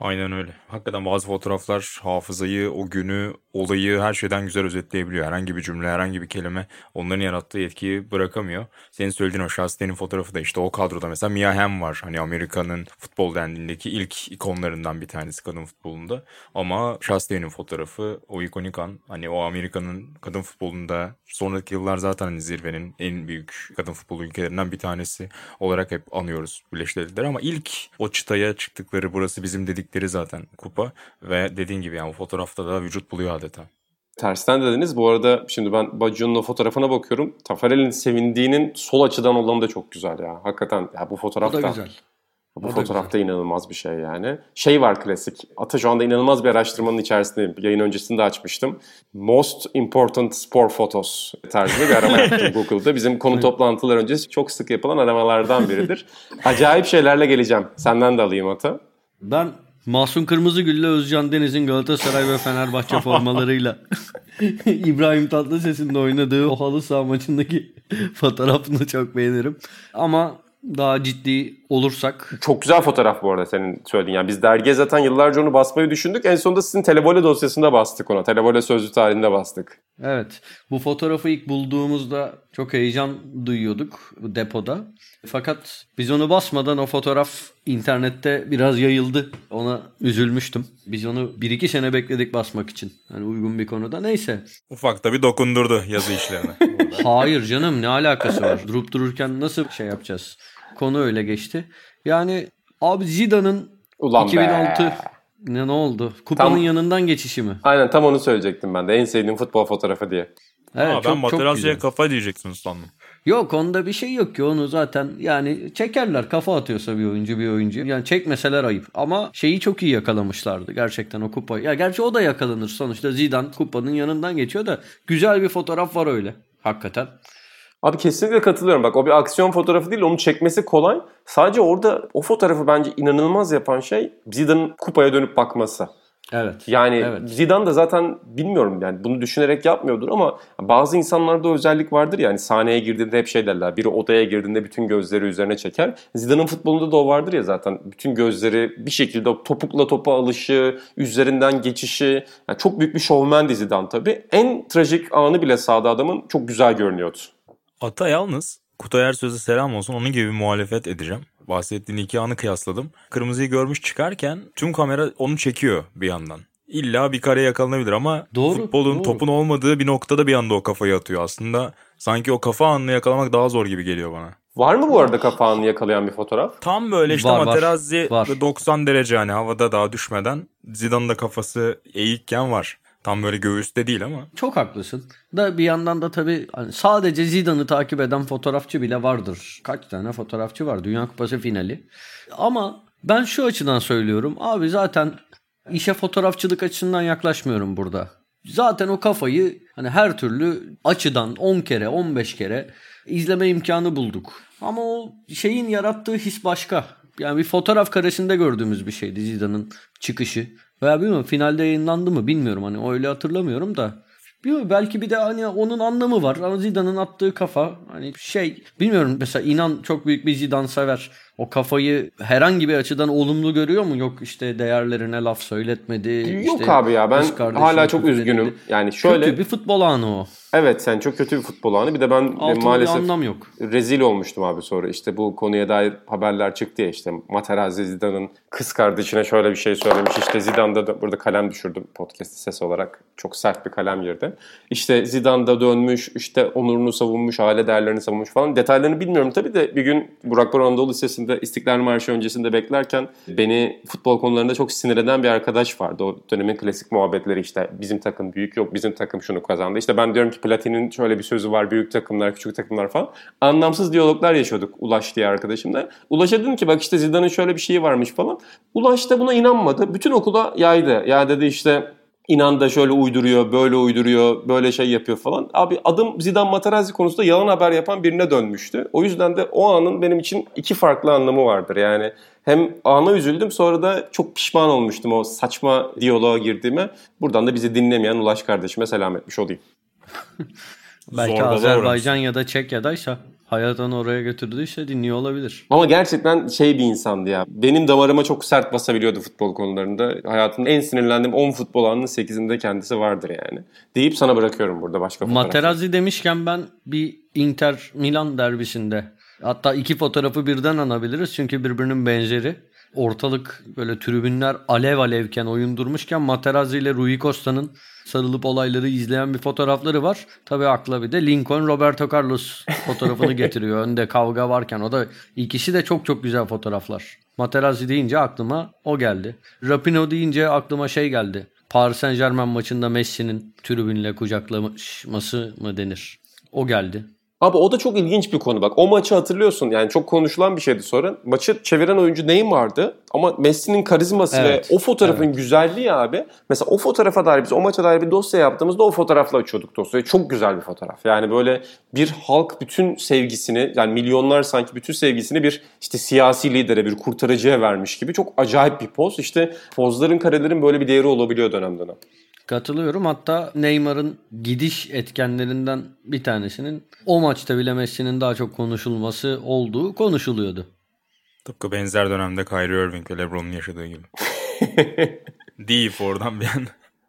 [SPEAKER 4] Aynen öyle. Hakikaten bazı fotoğraflar hafızayı, o günü, olayı her şeyden güzel özetleyebiliyor. Herhangi bir cümle, herhangi bir kelime onların yarattığı etkiyi bırakamıyor. Senin söylediğin o Shastain'in fotoğrafı da işte o kadroda mesela Mia Hamm var. Hani Amerika'nın futbol dendiğindeki ilk ikonlarından bir tanesi kadın futbolunda. Ama Shastain'in fotoğrafı o ikonik an. Hani o Amerika'nın kadın futbolunda sonraki yıllar zaten hani zirvenin en büyük kadın futbol ülkelerinden bir tanesi olarak hep anıyoruz Birleşik Devletler. Ama ilk o çıtaya çıktıkları burası bizim dedikleri zaten kupa. Ve dediğin gibi yani o fotoğrafta da vücut buluyor adeta.
[SPEAKER 2] Tersten dediniz. Bu arada şimdi ben Baggio'nun o fotoğrafına bakıyorum. Tafarel'in sevindiğinin sol açıdan olanı da çok güzel ya. Hakikaten ya bu fotoğraf da güzel. Bu o fotoğrafta inanılmaz bir şey yani. Şey var klasik. Ata şu anda inanılmaz bir araştırmanın içerisindeyim. Yayın öncesinde açmıştım. Most Important Sport Photos tarzında bir arama yaptım (laughs) Google'da. Bizim konu toplantılar öncesi çok sık yapılan aramalardan biridir. (laughs) Acayip şeylerle geleceğim. Senden de alayım Ata.
[SPEAKER 3] Ben Masum Kırmızıgül'le Özcan Deniz'in Galatasaray ve Fenerbahçe formalarıyla (laughs) İbrahim Tatlıses'in de oynadığı o halı saha maçındaki fotoğrafını çok beğenirim. Ama daha ciddi olursak
[SPEAKER 2] Çok güzel fotoğraf bu arada senin söylediğin. Yani biz dergiye zaten yıllarca onu basmayı düşündük. En sonunda sizin televole dosyasında bastık ona. Televole sözlü tarihinde bastık.
[SPEAKER 3] Evet. Bu fotoğrafı ilk bulduğumuzda çok heyecan duyuyorduk bu depoda. Fakat biz onu basmadan o fotoğraf internette biraz yayıldı. Ona üzülmüştüm. Biz onu 1-2 sene bekledik basmak için. Yani uygun bir konuda. Neyse.
[SPEAKER 4] Ufak da bir dokundurdu yazı işlerine. (laughs)
[SPEAKER 3] Hayır canım ne alakası var? Durup dururken nasıl şey yapacağız? Konu öyle geçti. Yani abi Zidane'ın
[SPEAKER 2] Ulan
[SPEAKER 3] 2006
[SPEAKER 2] be.
[SPEAKER 3] ne ne oldu? Kupanın
[SPEAKER 2] Tam-
[SPEAKER 3] yanından geçişi mi?
[SPEAKER 2] Aynen tam onu söyleyecektim ben de. En sevdiğim futbol fotoğrafı diye.
[SPEAKER 3] Evet,
[SPEAKER 4] Aa,
[SPEAKER 3] çok-
[SPEAKER 4] ben Materazzi'ye
[SPEAKER 3] güzel.
[SPEAKER 4] kafa diyeceksiniz sandım.
[SPEAKER 3] Yok onda bir şey yok ki onu zaten yani çekerler kafa atıyorsa bir oyuncu bir oyuncu. Yani çekmeseler ayıp ama şeyi çok iyi yakalamışlardı gerçekten o kupayı. Ya gerçi o da yakalanır sonuçta Zidane kupanın yanından geçiyor da güzel bir fotoğraf var öyle hakikaten.
[SPEAKER 2] Abi kesinlikle katılıyorum. Bak o bir aksiyon fotoğrafı değil. Onu çekmesi kolay. Sadece orada o fotoğrafı bence inanılmaz yapan şey Zidane'ın kupaya dönüp bakması.
[SPEAKER 3] Evet.
[SPEAKER 2] Yani
[SPEAKER 3] Evet.
[SPEAKER 2] Zidane da zaten bilmiyorum yani bunu düşünerek yapmıyordur ama bazı insanlarda özellik vardır ya hani sahneye girdiğinde hep şey derler. Biri odaya girdiğinde bütün gözleri üzerine çeker. Zidane'ın futbolunda da o vardır ya zaten. Bütün gözleri bir şekilde topukla topa alışı, üzerinden geçişi. Yani çok büyük bir şovmendi Zidane tabii. En trajik anı bile sahada adamın çok güzel görünüyordu.
[SPEAKER 4] Ata yalnız Kutay Ersöz'e selam olsun onun gibi bir muhalefet edeceğim. Bahsettiğin iki anı kıyasladım. Kırmızıyı görmüş çıkarken tüm kamera onu çekiyor bir yandan. İlla bir kare yakalanabilir ama
[SPEAKER 3] Doğru,
[SPEAKER 4] futbolun
[SPEAKER 3] doğru.
[SPEAKER 4] topun olmadığı bir noktada bir anda o kafayı atıyor. Aslında sanki o kafa anını yakalamak daha zor gibi geliyor bana.
[SPEAKER 2] Var mı bu arada kapağını yakalayan bir fotoğraf?
[SPEAKER 4] Tam böyle işte
[SPEAKER 3] Var, var.
[SPEAKER 4] Materazzi
[SPEAKER 3] Var.
[SPEAKER 4] 90 derece hani havada daha düşmeden Zidane'ın da kafası eğikken var. Tam böyle göğüste değil ama.
[SPEAKER 3] Çok haklısın. Da bir yandan da tabii hani sadece Zidane'ı takip eden fotoğrafçı bile vardır. Kaç tane fotoğrafçı var Dünya Kupası finali. Ama ben şu açıdan söylüyorum. Abi zaten işe fotoğrafçılık açısından yaklaşmıyorum burada. Zaten o kafayı hani her türlü açıdan 10 kere 15 kere izleme imkanı bulduk. Ama o şeyin yarattığı his başka. Yani bir fotoğraf karesinde gördüğümüz bir şeydi Zidane'ın çıkışı. Veya bilmiyorum finalde yayınlandı mı bilmiyorum hani öyle hatırlamıyorum da. Bilmiyorum, belki bir de hani onun anlamı var. Zidane'ın attığı kafa hani şey bilmiyorum mesela inan çok büyük bir Zidane sever. O kafayı herhangi bir açıdan olumlu görüyor mu? Yok işte değerlerine laf söyletmedi.
[SPEAKER 2] Yok
[SPEAKER 3] işte
[SPEAKER 2] abi ya ben hala çok üzgünüm.
[SPEAKER 3] edildi.
[SPEAKER 2] Yani şöyle
[SPEAKER 3] Kötü bir futbol anı o.
[SPEAKER 2] evet sen çok kötü bir futbol anı. Bir de ben
[SPEAKER 3] Altında
[SPEAKER 2] maalesef
[SPEAKER 3] anlam yok.
[SPEAKER 2] rezil olmuştum abi sonra. İşte bu konuya dair haberler çıktı ya işte Materazzi Zidane'ın kız kardeşine şöyle bir şey söylemiş. İşte Zidane da burada kalem düşürdüm podcast ses olarak. Çok sert bir kalem girdi. İşte Zidane da dönmüş, işte onurunu savunmuş, aile değerlerini savunmuş falan. Detaylarını bilmiyorum tabii de bir gün Burak Baran Anadolu Lisesi'nde İstiklal Marşı öncesinde beklerken beni futbol konularında çok sinir eden bir arkadaş vardı. O dönemin klasik muhabbetleri işte bizim takım büyük yok bizim takım şunu kazandı. İşte ben diyorum ki Platin'in şöyle bir sözü var büyük takımlar küçük takımlar falan. Anlamsız diyaloglar yaşıyorduk Ulaş diye arkadaşımla. Ulaş'a dedim ki bak işte Zidane'ın şöyle bir şeyi varmış falan. Ulaş da buna inanmadı. Bütün okula yaydı. Ya dedi işte İnan da şöyle uyduruyor, böyle uyduruyor, böyle şey yapıyor falan. Abi adım Zidane Materazzi konusunda yalan haber yapan birine dönmüştü. O yüzden de o anın benim için iki farklı anlamı vardır. Yani hem ana üzüldüm sonra da çok pişman olmuştum o saçma diyaloğa girdiğime. Buradan da bizi dinlemeyen Ulaş kardeşime selam etmiş olayım. (laughs)
[SPEAKER 3] Belki
[SPEAKER 4] Zorbalığa
[SPEAKER 3] Azerbaycan ya da Çekya'daysa hayatını oraya götürdüyse dinliyor olabilir.
[SPEAKER 2] Ama gerçekten şey bir insandı ya. Benim damarıma çok sert basabiliyordu futbol konularında. Hayatımda en sinirlendiğim 10 futbol anının 8'inde kendisi vardır yani. Deyip sana bırakıyorum burada başka fotoğraf.
[SPEAKER 3] Materazzi demişken ben bir Inter Milan derbisinde hatta iki fotoğrafı birden anabiliriz çünkü birbirinin benzeri. Ortalık böyle tribünler alev alevken oyun durmuşken Materazzi ile Rui Costa'nın sarılıp olayları izleyen bir fotoğrafları var. Tabii akla bir de Lincoln Roberto Carlos fotoğrafını (laughs) getiriyor. Önde kavga varken o da ikisi de çok çok güzel fotoğraflar. Materazzi deyince aklıma o geldi. Rapino deyince aklıma şey geldi. Paris Saint Germain maçında Messi'nin tribünle kucaklaması mı denir? O geldi.
[SPEAKER 2] Abi o da çok ilginç bir konu bak. O maçı hatırlıyorsun yani çok konuşulan bir şeydi sonra. Maçı çeviren oyuncu Neymar'dı ama Messi'nin karizması
[SPEAKER 3] Evet,
[SPEAKER 2] ve o fotoğrafın güzelliği abi. Mesela o fotoğrafa dair biz o maça dair bir dosya yaptığımızda o fotoğrafla açıyorduk dosyayı. Çok güzel bir fotoğraf. Yani böyle bir halk bütün sevgisini yani milyonlar sanki bütün sevgisini bir işte siyasi lidere bir kurtarıcıya vermiş gibi çok acayip bir poz. İşte pozların karelerin böyle bir değeri olabiliyor dönem dönem.
[SPEAKER 3] Katılıyorum. Hatta Neymar'ın gidiş etkenlerinden bir tanesinin o maçta bile Messi'nin daha çok konuşulması olduğu konuşuluyordu.
[SPEAKER 4] Tıpkı benzer dönemde Kyrie Irving ve LeBron'un yaşadığı gibi. (laughs) Deyip oradan bir an.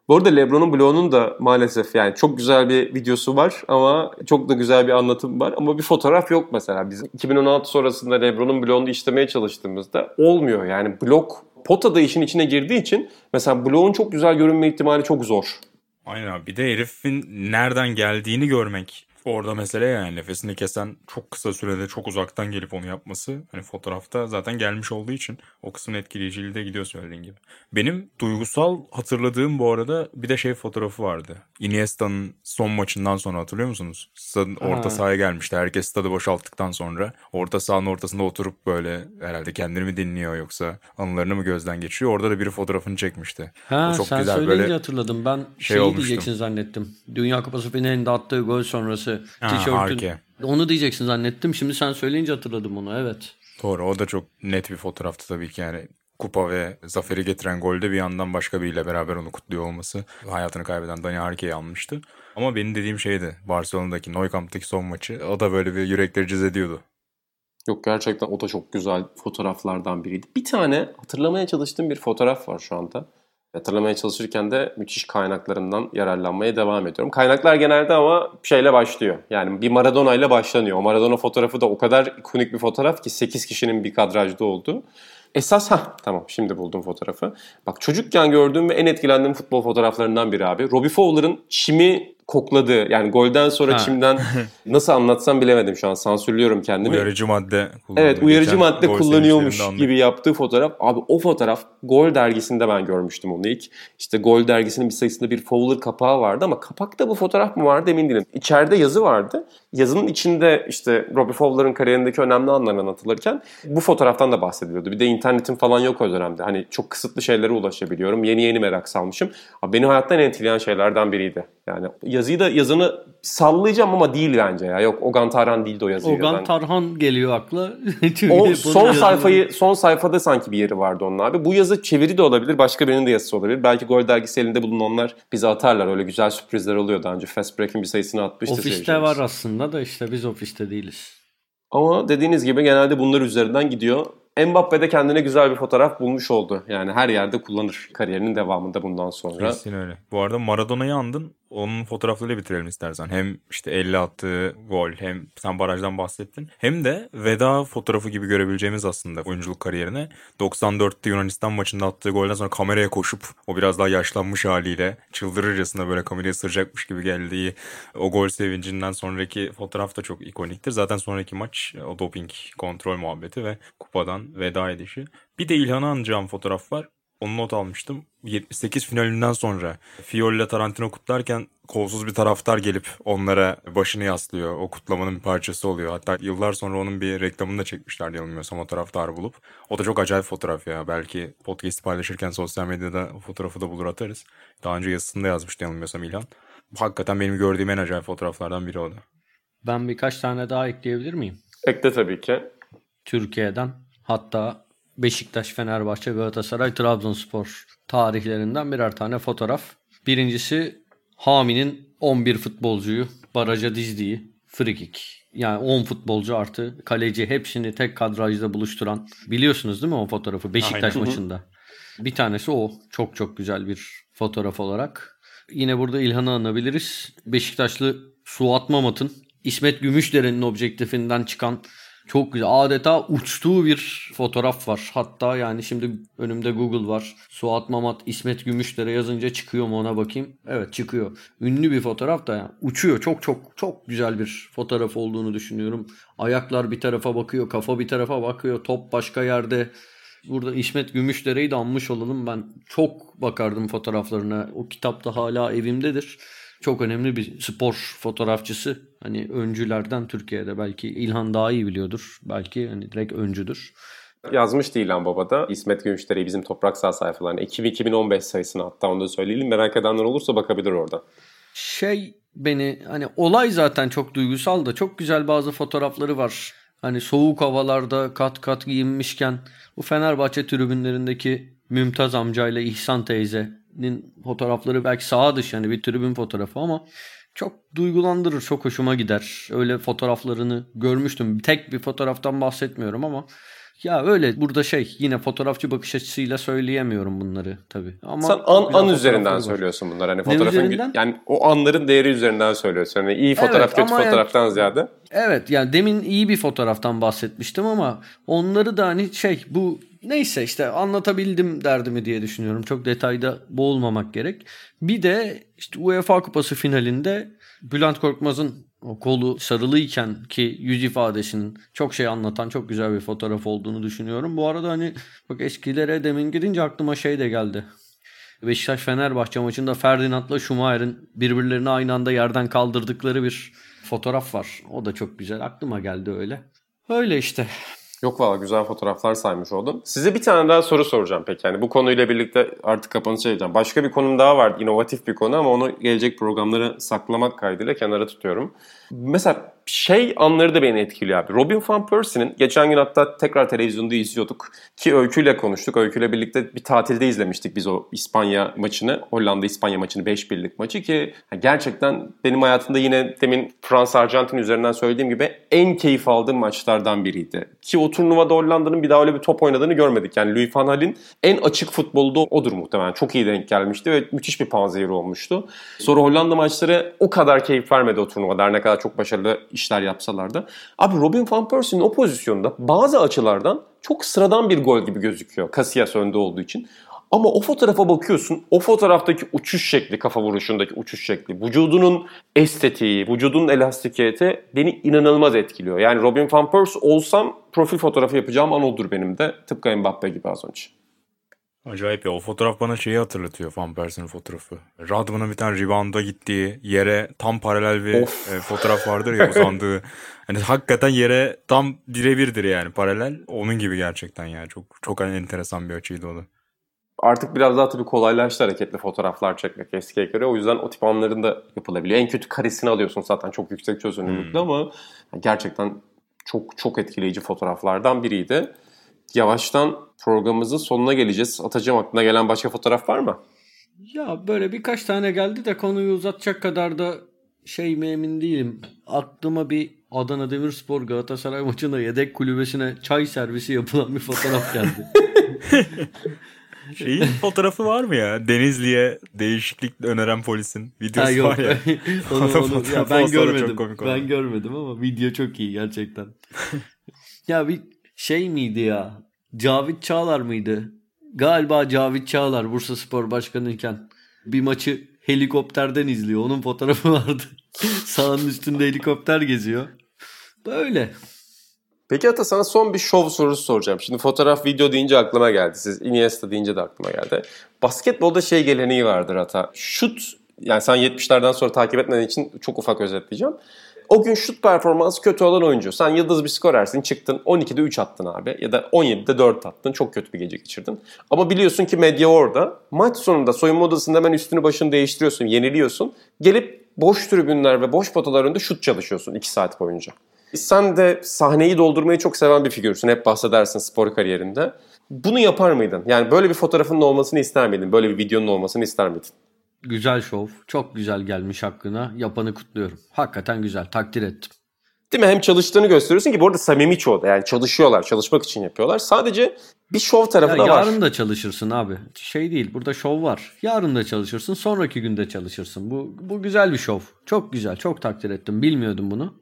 [SPEAKER 2] Bu arada LeBron'un bloğunun da maalesef yani çok güzel bir videosu var ama çok da güzel bir anlatım var ama bir fotoğraf yok mesela. Biz 2016 sonrasında LeBron'un bloğunu işlemeye çalıştığımızda olmuyor. Yani blok pota da işin içine girdiği için mesela bloğun çok güzel görünme ihtimali çok zor.
[SPEAKER 4] Aynen. Bir de herifin nereden geldiğini görmek Orada mesele yani nefesini kesen çok kısa sürede çok uzaktan gelip onu yapması. Hani fotoğrafta zaten gelmiş olduğu için o kısmın etkileyiciliği de gidiyor söylediğin gibi. Benim duygusal hatırladığım bu arada bir de şey fotoğrafı vardı. Iniesta'nın son maçından sonra hatırlıyor musunuz? Stadın orta sahaya gelmişti. Herkes stadı boşalttıktan sonra orta sahanın ortasında oturup böyle herhalde kendini mi dinliyor yoksa anılarını mı gözden geçiriyor. Orada da biri fotoğrafını çekmişti.
[SPEAKER 3] Ha, o çok sen güzel söyleyince böyle hatırladım. Ben şey, şey diyeceksin zannettim. Dünya Kupası finalinde attığı gol sonrası tişörtün. Onu diyeceksin zannettim. Şimdi sen söyleyince hatırladım onu evet.
[SPEAKER 4] Doğru o da çok net bir fotoğraftı tabii ki yani kupa ve zaferi getiren golde bir yandan başka biriyle beraber onu kutluyor olması hayatını kaybeden Dani Harke'yi almıştı. Ama benim dediğim şeydi Barcelona'daki Nou Camp'taki son maçı o da böyle bir yürekleri cız ediyordu.
[SPEAKER 2] Yok gerçekten o da çok güzel fotoğraflardan biriydi. Bir tane hatırlamaya çalıştığım bir fotoğraf var şu anda hatırlamaya çalışırken de müthiş kaynaklarından yararlanmaya devam ediyorum. Kaynaklar genelde ama şeyle başlıyor. Yani bir Maradona ile başlanıyor. O Maradona fotoğrafı da o kadar ikonik bir fotoğraf ki 8 kişinin bir kadrajda olduğu. Esas ha tamam şimdi buldum fotoğrafı. Bak çocukken gördüğüm ve en etkilendiğim futbol fotoğraflarından biri abi. Robbie Fowler'ın çimi kokladığı yani golden sonra ha. çimden (laughs) nasıl anlatsam bilemedim şu an sansürlüyorum kendimi.
[SPEAKER 4] Uyarıcı madde
[SPEAKER 2] Evet uyarıcı Geçen madde kullanıyormuş gibi yaptığı fotoğraf. Abi o fotoğraf Gol dergisinde ben görmüştüm onu ilk. İşte Gol dergisinin bir sayısında bir Fowler kapağı vardı ama kapakta bu fotoğraf mı vardı emin değilim. İçeride yazı vardı. Yazının içinde işte Robbie Fowler'ın kariyerindeki önemli anlar anlatılırken bu fotoğraftan da bahsediliyordu. Bir de internetin falan yok o dönemde. Hani çok kısıtlı şeylere ulaşabiliyorum. Yeni yeni merak salmışım. Abi beni hayattan etkileyen şeylerden biriydi. Yani yazıyı da yazını sallayacağım ama değil bence ya. Yok Ogan Tarhan değildi o yazıyı.
[SPEAKER 3] Ogan Tarhan geliyor akla. (laughs)
[SPEAKER 2] o son sayfayı son sayfada sanki bir yeri vardı onun abi. Bu yazı çeviri de olabilir. Başka birinin de yazısı olabilir. Belki Gol dergisi elinde bulunanlar bize atarlar. Öyle güzel sürprizler oluyor. Daha önce Fast Break'in bir sayısını atmıştı.
[SPEAKER 3] Ofiste var aslında da işte biz ofiste değiliz.
[SPEAKER 2] Ama dediğiniz gibi genelde bunlar üzerinden gidiyor. Mbappe de kendine güzel bir fotoğraf bulmuş oldu. Yani her yerde kullanır kariyerinin devamında bundan sonra.
[SPEAKER 4] Kesin öyle. Bu arada Maradona'yı andın. Onun fotoğraflarıyla bitirelim istersen. Hem işte 50 attığı gol hem sen barajdan bahsettin. Hem de veda fotoğrafı gibi görebileceğimiz aslında oyunculuk kariyerine. 94'te Yunanistan maçında attığı golden sonra kameraya koşup o biraz daha yaşlanmış haliyle çıldırırcasına böyle kameraya sıracakmış gibi geldiği o gol sevincinden sonraki fotoğraf da çok ikoniktir. Zaten sonraki maç o doping kontrol muhabbeti ve kupadan veda edişi. Bir de İlhan'ı anacağım fotoğraf var. Onu not almıştım. 78 finalinden sonra Fiol ile Tarantino kutlarken kolsuz bir taraftar gelip onlara başını yaslıyor. O kutlamanın bir parçası oluyor. Hatta yıllar sonra onun bir reklamını da çekmişler yanılmıyorsam o taraftarı bulup. O da çok acayip fotoğraf ya. Belki podcast paylaşırken sosyal medyada fotoğrafı da bulur atarız. Daha önce yazısında yazmıştı yanılmıyorsam İlhan. Hakikaten benim gördüğüm en acayip fotoğraflardan biri o da.
[SPEAKER 3] Ben birkaç tane daha ekleyebilir miyim?
[SPEAKER 2] Ekle tabii ki.
[SPEAKER 3] Türkiye'den hatta Beşiktaş, Fenerbahçe, Galatasaray, Trabzonspor tarihlerinden birer tane fotoğraf. Birincisi Hami'nin 11 futbolcuyu baraja dizdiği free kick. Yani 10 futbolcu artı kaleci hepsini tek kadrajda buluşturan. Biliyorsunuz değil mi o fotoğrafı Beşiktaş Aynen. maçında. Bir tanesi o. Çok çok güzel bir fotoğraf olarak. Yine burada İlhan'ı anabiliriz. Beşiktaşlı Suat Mamat'ın İsmet Gümüşdere'nin objektifinden çıkan çok güzel. Adeta uçtuğu bir fotoğraf var. Hatta yani şimdi önümde Google var. Suat Mamat, İsmet Gümüşlere yazınca çıkıyor mu ona bakayım. Evet çıkıyor. Ünlü bir fotoğraf da yani uçuyor. Çok çok çok güzel bir fotoğraf olduğunu düşünüyorum. Ayaklar bir tarafa bakıyor, kafa bir tarafa bakıyor, top başka yerde. Burada İsmet Gümüşdere'yi de anmış olalım. Ben çok bakardım fotoğraflarına. O kitap da hala evimdedir çok önemli bir spor fotoğrafçısı. Hani öncülerden Türkiye'de belki İlhan daha iyi biliyordur. Belki hani direkt öncüdür.
[SPEAKER 2] Yazmıştı İlhan Baba da İsmet Gümüşdere'yi bizim Toprak Sağ sayfalarına. Ekim 2015 sayısını hatta onu da söyleyelim. Merak edenler olursa bakabilir orada.
[SPEAKER 3] Şey beni hani olay zaten çok duygusal da çok güzel bazı fotoğrafları var. Hani soğuk havalarda kat kat giyinmişken bu Fenerbahçe tribünlerindeki Mümtaz amcayla İhsan teyze tribünün fotoğrafları belki sağ dışı yani bir tribün fotoğrafı ama çok duygulandırır, çok hoşuma gider. Öyle fotoğraflarını görmüştüm. Tek bir fotoğraftan bahsetmiyorum ama ya öyle burada şey yine fotoğrafçı bakış açısıyla söyleyemiyorum bunları tabii. Ama
[SPEAKER 2] Sen an, an üzerinden söylüyorsun bunları. Hani fotoğrafın
[SPEAKER 3] üzerinden?
[SPEAKER 2] yani o anların değeri üzerinden söylüyorsun. Yani iyi fotoğraf
[SPEAKER 3] Evet,
[SPEAKER 2] kötü
[SPEAKER 3] ama yani-
[SPEAKER 2] fotoğraftan ziyade.
[SPEAKER 3] Evet yani demin iyi bir fotoğraftan bahsetmiştim ama onları da hani şey bu neyse işte anlatabildim derdimi diye düşünüyorum. Çok detayda boğulmamak gerek. Bir de işte UEFA Kupası finalinde Bülent Korkmaz'ın o kolu sarılıyken ki yüz ifadesinin çok şey anlatan çok güzel bir fotoğraf olduğunu düşünüyorum. Bu arada hani bak eskilere demin gidince aklıma şey de geldi. Beşiktaş Fenerbahçe maçında Ferdinand'la Schumacher'in birbirlerini aynı anda yerden kaldırdıkları bir fotoğraf var. O da çok güzel. Aklıma geldi öyle. Öyle işte.
[SPEAKER 2] Yok valla güzel fotoğraflar saymış oldum. Size bir tane daha soru soracağım peki. Yani bu konuyla birlikte artık kapanış edeceğim. Başka bir konum daha var. inovatif bir konu ama onu gelecek programları saklamak kaydıyla kenara tutuyorum. Mesela şey anları da beni etkiliyor abi. Robin Van Persie'nin geçen gün hatta tekrar televizyonda izliyorduk. Ki Öykü'yle konuştuk. Öykü'yle birlikte bir tatilde izlemiştik biz o İspanya maçını. Hollanda-İspanya maçını 5-1'lik maçı ki gerçekten benim hayatımda yine demin Fransa-Arjantin üzerinden söylediğim gibi en keyif aldığım maçlardan biriydi. Ki o turnuvada Hollanda'nın bir daha öyle bir top oynadığını görmedik. Yani Louis van Gaal'in en açık futbolu da odur muhtemelen. Çok iyi denk gelmişti ve müthiş bir panzehiri olmuştu. Sonra Hollanda maçları o kadar keyif vermedi o turnuvada. Her ne kadar çok başarılı işler yapsalar da. Abi Robin van Persie'nin o pozisyonda bazı açılardan çok sıradan bir gol gibi gözüküyor. Casillas önde olduğu için. Ama o fotoğrafa bakıyorsun, o fotoğraftaki uçuş şekli, kafa vuruşundaki uçuş şekli, vücudunun estetiği, vücudunun elastikiyeti beni inanılmaz etkiliyor. Yani Robin Van Persie olsam profil fotoğrafı yapacağım an odur benim de. Tıpkı Mbappe gibi az önce.
[SPEAKER 4] Acayip ya. O fotoğraf bana şeyi hatırlatıyor Van Persie'nin fotoğrafı. Radman'ın bir tane rebound'a gittiği yere tam paralel bir
[SPEAKER 2] Of.
[SPEAKER 4] e, fotoğraf vardır ya uzandığı. (laughs) Hani hakikaten yere tam birebirdir yani paralel. Onun gibi gerçekten yani. Çok çok enteresan bir açıydı o da.
[SPEAKER 2] Artık biraz daha tabii kolaylaştı hareketli fotoğraflar çekmek eskiye göre. O yüzden o tip anların da yapılabiliyor. En kötü karesini alıyorsun zaten çok yüksek çözünürlüklü ama gerçekten çok çok etkileyici fotoğraflardan biriydi. Yavaştan programımızın sonuna geleceğiz. Atacağım aklına gelen başka fotoğraf var mı?
[SPEAKER 3] Ya böyle birkaç tane geldi de konuyu uzatacak kadar da şey mi emin değilim. Aklıma bir Adana Demirspor Galatasaray maçında yedek kulübesine çay servisi yapılan bir fotoğraf geldi.
[SPEAKER 4] Şeyin fotoğrafı var mı ya? Denizli'ye değişiklik öneren polisin videosu
[SPEAKER 3] ha yok.
[SPEAKER 4] var ya. (laughs)
[SPEAKER 3] onu, (laughs) onu, ya ben görmedim. Ben görmedim ama video çok iyi gerçekten. ya bir şey miydi ya? Cavit Çağlar mıydı? Galiba Cavit Çağlar Bursa Spor Başkanı iken bir maçı helikopterden izliyor. Onun fotoğrafı (laughs) vardı. Sahanın üstünde helikopter geziyor. Böyle.
[SPEAKER 2] Peki Ata sana son bir şov sorusu soracağım. Şimdi fotoğraf video deyince aklıma geldi. Siz Iniesta deyince de aklıma geldi. Basketbolda şey geleneği vardır Ata. Şut yani sen 70'lerden sonra takip etmediğin için çok ufak özetleyeceğim. O gün şut performansı kötü olan oyuncu. Sen yıldız bir skorersin çıktın 12'de 3 attın abi ya da 17'de 4 attın. Çok kötü bir gece geçirdin. Ama biliyorsun ki medya orada. Maç sonunda soyunma odasında hemen üstünü başını değiştiriyorsun, yeniliyorsun. Gelip boş tribünler ve boş potalar önünde şut çalışıyorsun 2 saat boyunca. Sen de sahneyi doldurmayı çok seven bir figürsün. Hep bahsedersin spor kariyerinde. Bunu yapar mıydın? Yani böyle bir fotoğrafının olmasını ister miydin? Böyle bir videonun olmasını ister miydin?
[SPEAKER 3] Güzel şov. Çok güzel gelmiş hakkına. Yapanı kutluyorum. Hakikaten güzel. Takdir ettim.
[SPEAKER 2] Değil mi? Hem çalıştığını gösteriyorsun ki bu arada samimi çoğu da. Yani çalışıyorlar. Çalışmak için yapıyorlar. Sadece bir şov tarafı
[SPEAKER 3] Ya
[SPEAKER 2] da var.
[SPEAKER 3] yarın da çalışırsın abi. Şey değil. Burada şov var. Yarın da çalışırsın. Sonraki günde çalışırsın. Bu bu güzel bir şov. Çok güzel. Çok takdir ettim. Bilmiyordum bunu.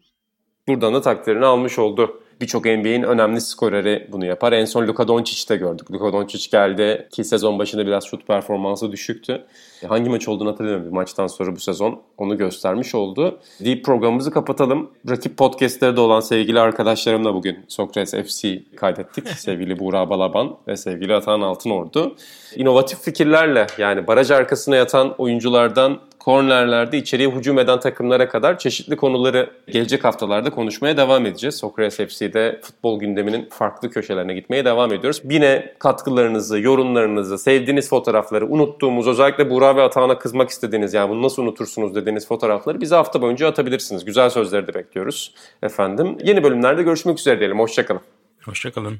[SPEAKER 2] Buradan da takdirini almış oldu. Birçok NBA'in önemli skoreri bunu yapar. En son Luka Doncic'te gördük. Luka Doncic geldi ki sezon başında biraz şut performansı düşüktü. Hangi maç olduğunu hatırlamıyorum. Bir maçtan sonra bu sezon onu göstermiş oldu. Deyip programımızı kapatalım. Rakip podcastlerde olan sevgili arkadaşlarımla bugün Sokrates FC kaydettik. (laughs) sevgili Buğra Balaban ve sevgili Atan Altınordu. İnovatif fikirlerle yani baraj arkasına yatan oyunculardan kornerlerde içeriye hücum eden takımlara kadar çeşitli konuları gelecek haftalarda konuşmaya devam edeceğiz. Sokrates FC'de futbol gündeminin farklı köşelerine gitmeye devam ediyoruz. Yine katkılarınızı, yorumlarınızı, sevdiğiniz fotoğrafları, unuttuğumuz, özellikle Buğra ve Atahan'a kızmak istediğiniz, yani bunu nasıl unutursunuz dediğiniz fotoğrafları bize hafta boyunca atabilirsiniz. Güzel sözleri de bekliyoruz efendim. Yeni bölümlerde görüşmek üzere diyelim. Hoşçakalın.
[SPEAKER 4] Hoşçakalın.